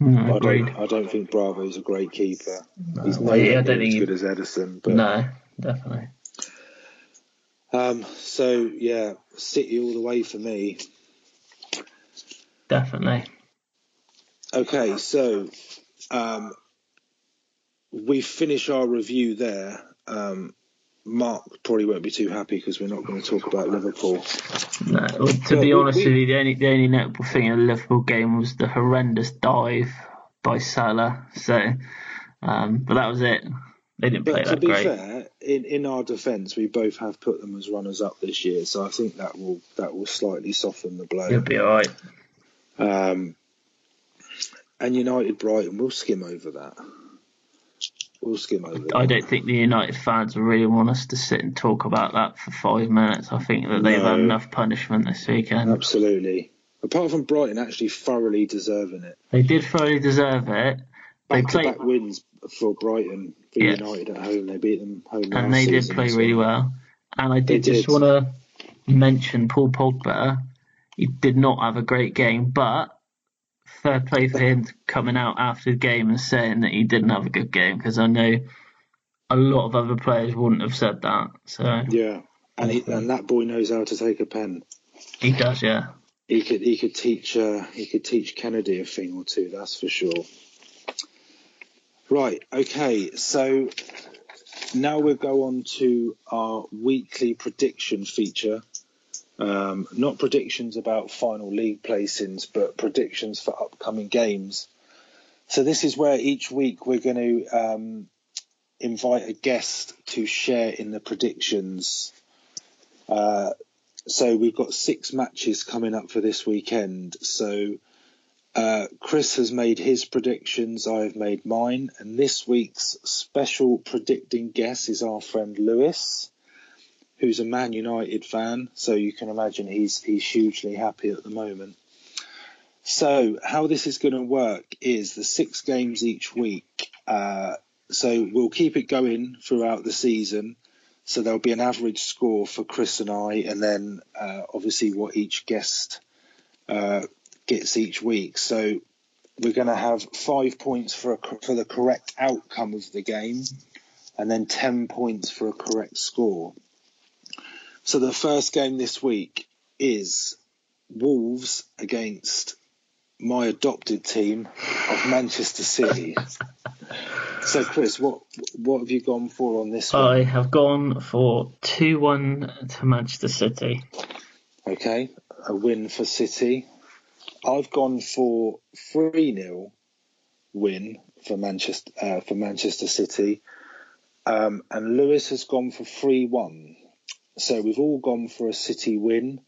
Mm, I don't. I don't think Bravo's a great keeper. No, he's not yeah, as good as Ederson. But, no, definitely. Um. So yeah, City all the way for me. Definitely. Okay, so um, we finish our review there. Um, Mark probably won't be too happy because we're not going to talk about Liverpool. No, well, to be honest we, with you, the only the only notable thing in the Liverpool game was the horrendous dive by Salah. So, um, but that was it. They didn't play that great. To be fair, in, in our defence, we both have put them as runners up this year, so I think that will that will slightly soften the blow. It'll be all right. Um, and United Brighton will skim over that. We'll skim over. I don't think the United fans really want us to sit and talk about that for five minutes. I think that they've no, had enough punishment this weekend. Absolutely. Apart from Brighton actually thoroughly deserving it. They did thoroughly deserve it. They played back wins for Brighton for yes. United at home. They beat them home. And they did play really well. And I did just want to mention Paul Pogba. He did not have a great game, but fair play for him coming out after the game and saying that he didn't have a good game because I know a lot of other players wouldn't have said that. So yeah, and he, and that boy knows how to take a pen. He does, yeah. He could he could teach uh, he could teach Kennedy a thing or two. That's for sure. Right. Okay. So now we'll go on to our weekly prediction feature. Um, not predictions about final league placings, but predictions for upcoming games. So this is where each week we're going to um, invite a guest to share in the predictions. Uh, so we've got six matches coming up for this weekend. So uh, Chris has made his predictions, I have made mine, and this week's special predicting guest is our friend Lewis who's a Man United fan, so you can imagine he's he's hugely happy at the moment. So how this is going to work is the six games each week. Uh, so we'll keep it going throughout the season. So there'll be an average score for Chris and I, and then uh, obviously what each guest uh, gets each week. So we're going to have five points for a, for the correct outcome of the game, and then ten points for a correct score. So the first game this week is Wolves against my adopted team of Manchester City. so, Chris, what what have you gone for on this one? I have gone for two one to Manchester City. Okay, a win for City. I've gone for three 0 win for Manchester uh, for Manchester City, um, and Lewis has gone for three one. So we've all gone for a City win,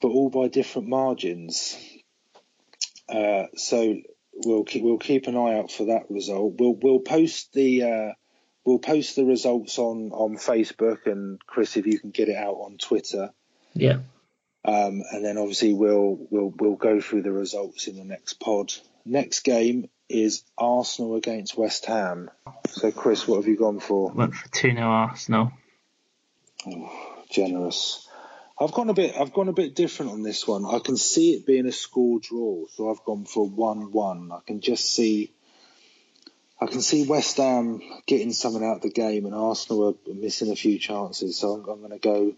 but all by different margins. Uh, so we'll keep we'll keep an eye out for that result. We'll we'll post the uh, we'll post the results on on Facebook and Chris, if you can get it out on Twitter. Yeah. Um, and then obviously we'll we'll we'll go through the results in the next pod. Next game is Arsenal against West Ham. So Chris, what have you gone for? Went for two 0 Arsenal. Generous. I've gone a bit. I've gone a bit different on this one. I can see it being a score draw, so I've gone for one-one. I can just see. I can see West Ham getting something out of the game, and Arsenal are missing a few chances. So I'm, I'm going to go a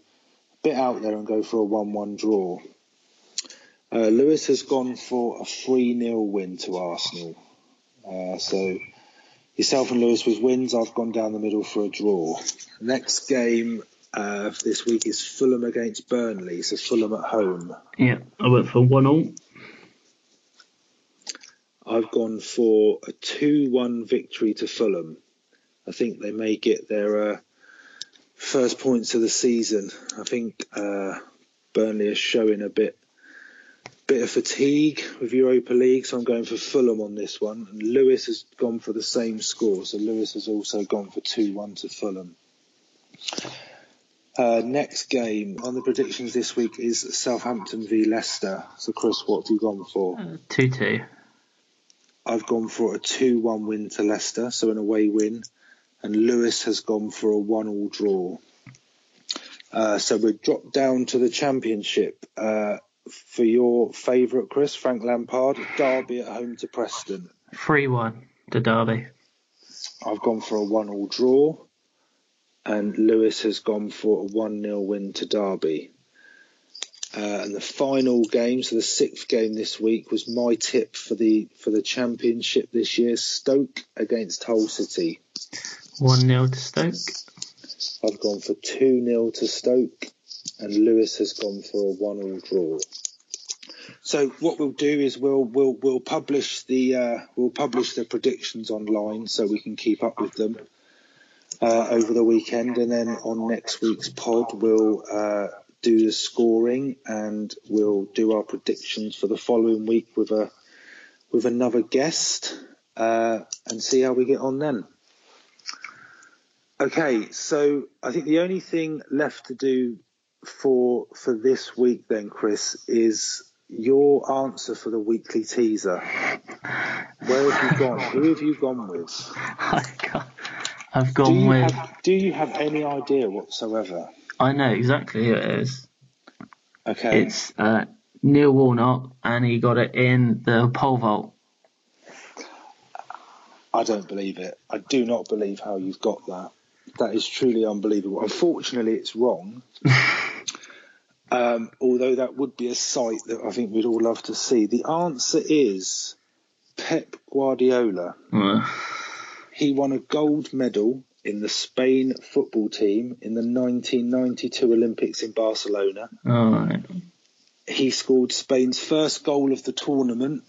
bit out there and go for a one-one draw. Uh, Lewis has gone for a three-nil win to Arsenal. Uh, so yourself and Lewis with wins. I've gone down the middle for a draw. Next game uh, this week is Fulham against Burnley. So Fulham at home. Yeah, I went for one all. I've gone for a 2 1 victory to Fulham. I think they may get their uh, first points of the season. I think uh, Burnley are showing a bit bit of fatigue with Europa League, so I'm going for Fulham on this one. And Lewis has gone for the same score, so Lewis has also gone for 2 1 to Fulham. Uh, next game on the predictions this week is Southampton v Leicester. So, Chris, what have you gone for? Uh, 2 2. I've gone for a 2 1 win to Leicester, so an away win. And Lewis has gone for a 1 all draw. Uh, so we're dropped down to the championship. Uh, for your favourite, Chris, Frank Lampard, Derby at home to Preston. 3 1 to Derby. I've gone for a 1 all draw and Lewis has gone for a 1 0 win to Derby. Uh, and the final game, so the sixth game this week, was my tip for the for the championship this year: Stoke against Hull City. One 0 to Stoke. I've gone for two 0 to Stoke, and Lewis has gone for a one all draw. So what we'll do is we'll we'll we'll publish the uh, we'll publish the predictions online so we can keep up with them uh, over the weekend, and then on next week's pod we'll uh, do the scoring and we'll do our predictions for the following week with a with another guest uh, and see how we get on then. Okay, so I think the only thing left to do for for this week then, Chris, is your answer for the weekly teaser. Where have you gone? Who have you gone with? I can't. I've gone do with. Have, do you have any idea whatsoever? I know exactly who it is. Okay. It's uh, Neil Warnock, and he got it in the pole vault. I don't believe it. I do not believe how you've got that. That is truly unbelievable. Unfortunately, it's wrong. um, although that would be a sight that I think we'd all love to see. The answer is Pep Guardiola. He won a gold medal in the Spain football team in the 1992 Olympics in Barcelona. He scored Spain's first goal of the tournament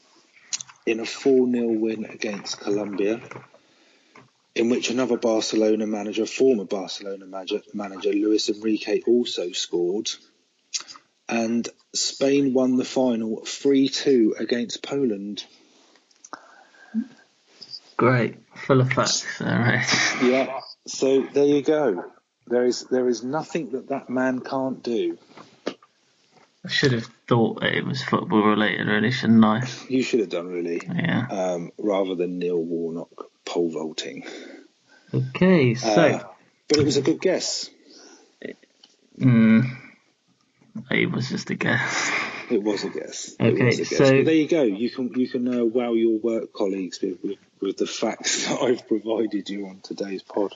in a 4 0 win against Colombia, in which another Barcelona manager, former Barcelona manager, manager Luis Enrique, also scored. And Spain won the final 3 2 against Poland. Great. Full of facts. Alright. Yeah. So there you go. There is there is nothing that that man can't do. I should have thought that it was football related, really, shouldn't I? You should have done really, Yeah. um, rather than Neil Warnock pole vaulting. Okay, so. Uh, but it was a good guess. mm, it was just a guess. It was a guess. Okay, a guess. so- But there you go. You can you can uh, wow your work colleagues with, with with the facts that I've provided you on today's pod.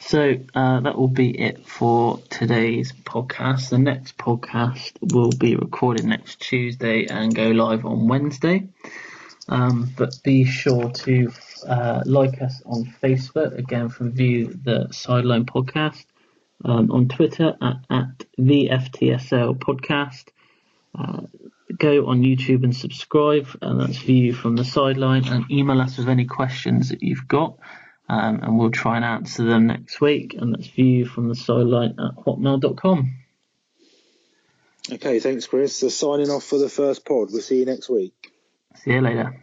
So uh, that will be it for today's podcast. The next podcast will be recorded next Tuesday and go live on Wednesday. Um, but be sure to uh, like us on Facebook again from View the Sideline Podcast. Um, on Twitter at, at the FTSL Podcast. Uh, go on YouTube and subscribe, and that's View from the Sideline. And email us with any questions that you've got um, and we'll try and answer them next week. And that's view from the sideline at hotmail.com. Okay, thanks, Chris. So signing off for the first pod. We'll see you next week. See you later.